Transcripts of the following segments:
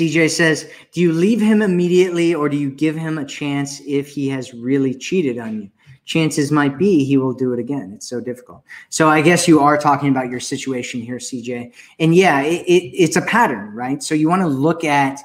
CJ says, Do you leave him immediately or do you give him a chance if he has really cheated on you? Chances might be he will do it again. It's so difficult. So I guess you are talking about your situation here, CJ. And yeah, it, it, it's a pattern, right? So you want to look at,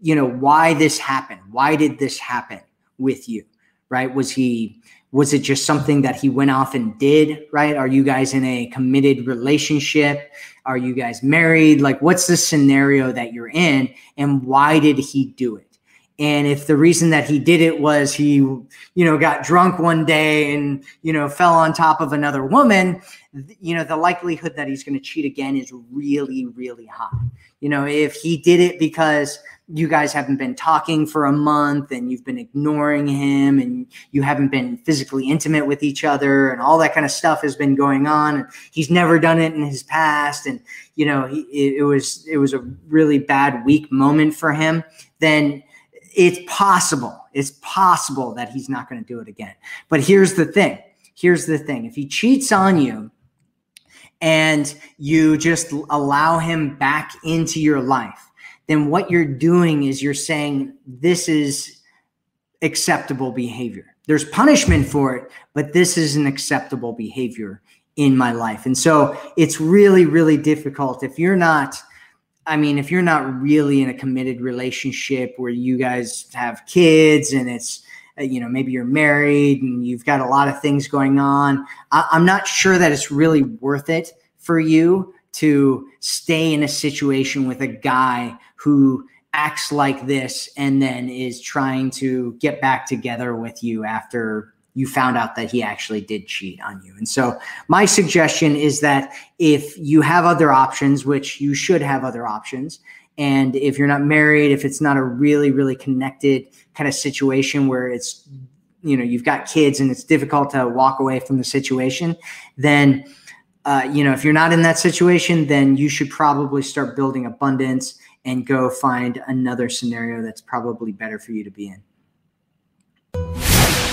you know, why this happened. Why did this happen with you, right? Was he was it just something that he went off and did right? Are you guys in a committed relationship? Are you guys married? Like what's the scenario that you're in and why did he do it and if the reason that he did it was he you know got drunk one day and you know fell on top of another woman you know the likelihood that he's going to cheat again is really really high. You know if he did it because you guys haven't been talking for a month and you've been ignoring him and you haven't been physically intimate with each other and all that kind of stuff has been going on and he's never done it in his past and you know he, it, was it was a really bad weak moment for him then it's possible it's possible that he's not going to do it again but here's the thing here's the thing if he cheats on you and you just allow him back into your life then what you're doing is you're saying this is acceptable behavior. There's punishment for it, but this is an acceptable behavior in my life. And so it's really, really difficult if you're not. I mean, if you're not really in a committed relationship where you guys have kids and it's, uh, you know, maybe you're married and you've got a lot of things going on, I, am not sure that it's really worth it for you to stay in a situation with a guy who acts like this and then is trying to get back together with you after you found out that he actually did cheat on you. And so, my suggestion is that if you have other options, which you should have other options, and if you're not married, if it's not a really, really connected kind of situation where it's, you know, you've got kids and it's difficult to walk away from the situation, then, uh, you know, if you're not in that situation, then you should probably start building abundance and go find another scenario that's probably better for you to be in.